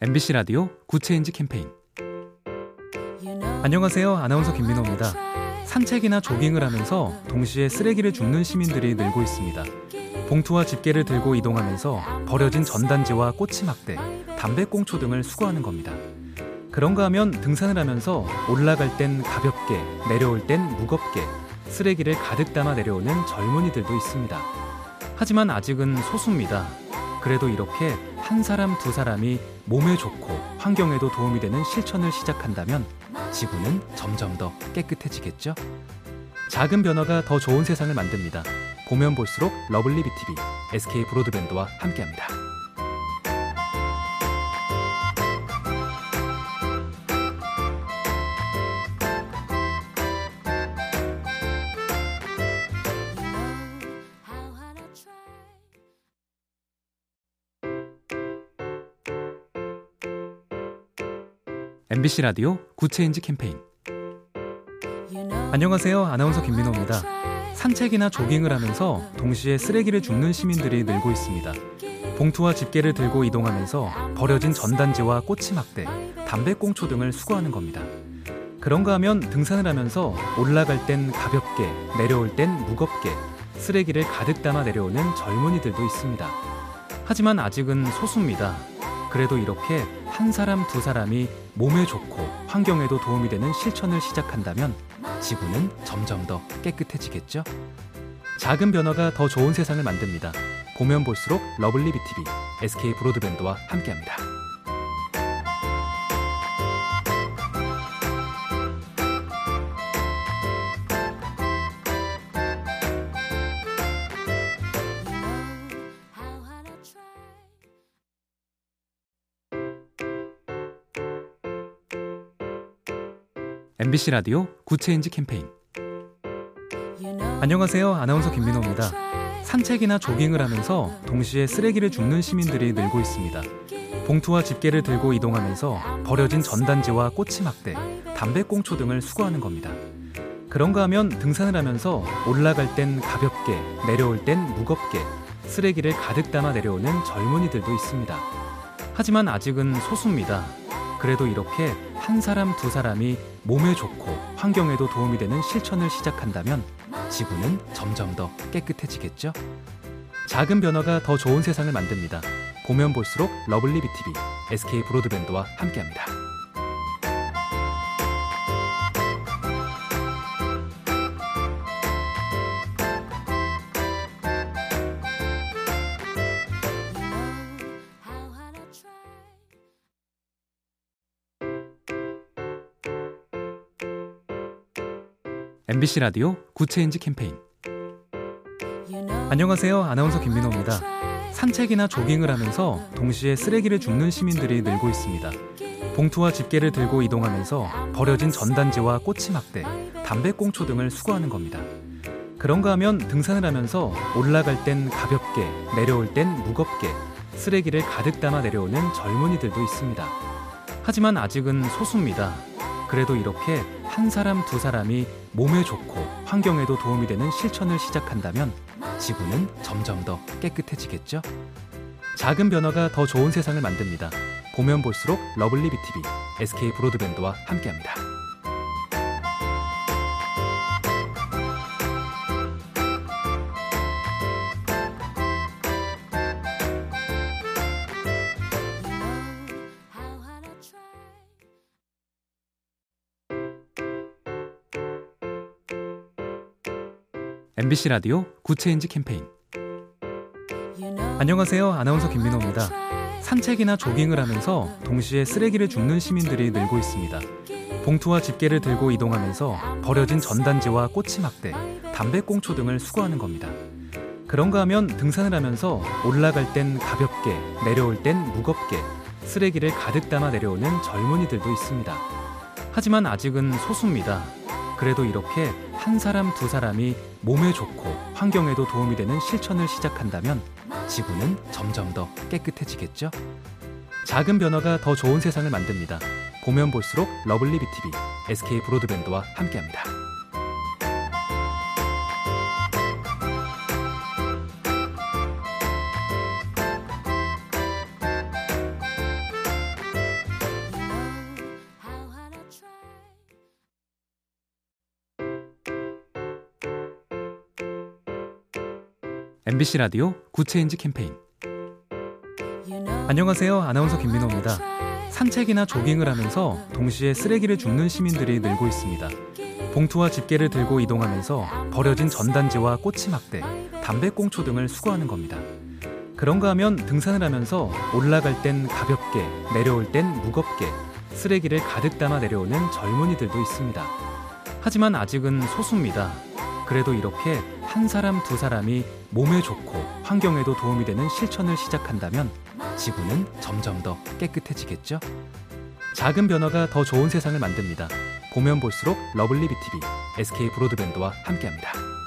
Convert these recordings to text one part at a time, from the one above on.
MBC 라디오 Good Change 캠페인 안녕하세요. 아나운서 김민호입니다. 산책이나 조깅을 하면서 동시에 쓰레기를 줍는 시민들이 늘고 있습니다. 봉투와 집게를 들고 이동하면서 버려진 전단지와 꼬치막대, 담배꽁초 등을 수거하는 겁니다. 그런가 하면 등산을 하면서 올라갈 땐 가볍게, 내려올 땐 무겁게 쓰레기를 가득 담아 내려오는 젊은이들도 있습니다. 하지만 아직은 소수입니다. 그래도 이렇게 한 사람 두 사람이 몸에 좋고 환경에도 도움이 되는 실천을 시작한다면 지구는 점점 더 깨끗해지겠죠? 작은 변화가 더 좋은 세상을 만듭니다. 보면 볼수록 lovely B tv SK 브로드밴드와 함께합니다. MBC 라디오 Good Change 캠페인 안녕하세요. 아나운서 김민호입니다. 산책이나 조깅을 하면서 동시에 쓰레기를 줍는 시민들이 늘고 있습니다. 봉투와 집게를 들고 이동하면서 버려진 전단지와 꼬치막대, 담배꽁초 등을 수거하는 겁니다. 그런가 하면 등산을 하면서 올라갈 땐 가볍게, 내려올 땐 무겁게 쓰레기를 가득 담아 내려오는 젊은이들도 있습니다. 하지만 아직은 소수입니다. 그래도 이렇게 한 사람 두 사람이 몸에 좋고 환경에도 도움이 되는 실천을 시작한다면 지구는 점점 더 깨끗해지겠죠? 작은 변화가 더 좋은 세상을 만듭니다. 보면 볼수록 lovely B tv SK 브로드밴드와 함께합니다. MBC 라디오 Good Change 캠페인 안녕하세요. 아나운서 김민호입니다. 산책이나 조깅을 하면서 동시에 쓰레기를 줍는 시민들이 늘고 있습니다. 봉투와 집게를 들고 이동하면서 버려진 전단지와 꼬치막대, 담배꽁초 등을 수거하는 겁니다. 그런가 하면 등산을 하면서 올라갈 땐 가볍게, 내려올 땐 무겁게 쓰레기를 가득 담아 내려오는 젊은이들도 있습니다. 하지만 아직은 소수입니다. 그래도 이렇게 한 사람 두 사람이 몸에 좋고 환경에도 도움이 되는 실천을 시작한다면 지구는 점점 더 깨끗해지겠죠? 작은 변화가 더 좋은 세상을 만듭니다. 보면 볼수록 lovely B tv SK 브로드밴드와 함께합니다. MBC 라디오 Good Change 캠페인 안녕하세요. 아나운서 김민호입니다. 산책이나 조깅을 하면서 동시에 쓰레기를 줍는 시민들이 늘고 있습니다. 봉투와 집게를 들고 이동하면서 버려진 전단지와 꼬치막대, 담배꽁초 등을 수거하는 겁니다. 그런가 하면 등산을 하면서 올라갈 땐 가볍게, 내려올 땐 무겁게 쓰레기를 가득 담아 내려오는 젊은이들도 있습니다. 하지만 아직은 소수입니다. 그래도 이렇게 한 사람 두 사람이 몸에 좋고 환경에도 도움이 되는 실천을 시작한다면 지구는 점점 더 깨끗해지겠죠? 작은 변화가 더 좋은 세상을 만듭니다. 보면 볼수록 lovely B tv SK 브로드밴드와 함께합니다. MBC 라디오 Good Change 캠페인 안녕하세요. 아나운서 김민호입니다. 산책이나 조깅을 하면서 동시에 쓰레기를 줍는 시민들이 늘고 있습니다. 봉투와 집게를 들고 이동하면서 버려진 전단지와 꼬치막대, 담배꽁초 등을 수거하는 겁니다. 그런가 하면 등산을 하면서 올라갈 땐 가볍게, 내려올 땐 무겁게 쓰레기를 가득 담아 내려오는 젊은이들도 있습니다. 하지만 아직은 소수입니다. 그래도 이렇게 한 사람 두 사람이 몸에 좋고 환경에도 도움이 되는 실천을 시작한다면 지구는 점점 더 깨끗해지겠죠? 작은 변화가 더 좋은 세상을 만듭니다. 보면 볼수록 lovely B tv SK 브로드밴드와 함께합니다. MBC 라디오 Good Change 캠페인 안녕하세요. 아나운서 김민호입니다. 산책이나 조깅을 하면서 동시에 쓰레기를 줍는 시민들이 늘고 있습니다. 봉투와 집게를 들고 이동하면서 버려진 전단지와 꼬치막대, 담배꽁초 등을 수거하는 겁니다. 그런가 하면 등산을 하면서 올라갈 땐 가볍게, 내려올 땐 무겁게 쓰레기를 가득 담아 내려오는 젊은이들도 있습니다. 하지만 아직은 소수입니다. 그래도 이렇게 한 사람 두 사람이 몸에 좋고 환경에도 도움이 되는 실천을 시작한다면 지구는 점점 더 깨끗해지겠죠? 작은 변화가 더 좋은 세상을 만듭니다. 보면 볼수록 lovely B tv SK 브로드밴드와 함께합니다.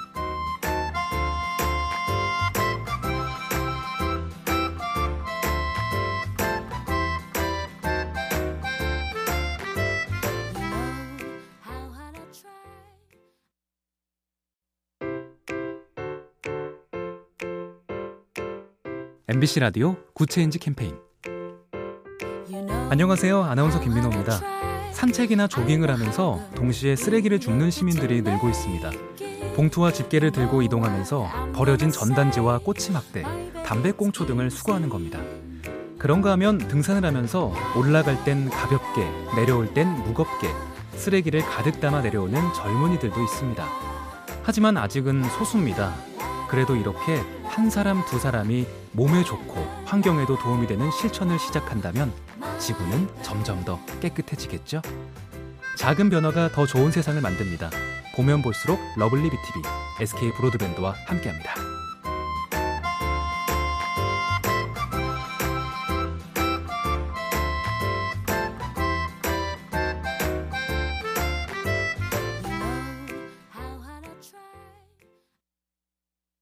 MBC 라디오 Good Change 캠페인 안녕하세요. 아나운서 김민호입니다. 산책이나 조깅을 하면서 동시에 쓰레기를 줍는 시민들이 늘고 있습니다. 봉투와 집게를 들고 이동하면서 버려진 전단지와 꼬치막대, 담배꽁초 등을 수거하는 겁니다. 그런가 하면 등산을 하면서 올라갈 땐 가볍게, 내려올 땐 무겁게 쓰레기를 가득 담아 내려오는 젊은이들도 있습니다. 하지만 아직은 소수입니다. 그래도 이렇게 한 사람 두 사람이 몸에 좋고 환경에도 도움이 되는 실천을 시작한다면 지구는 점점 더 깨끗해지겠죠? 작은 변화가 더 좋은 세상을 만듭니다. 보면 볼수록 lovely B tv SK 브로드밴드와 함께합니다.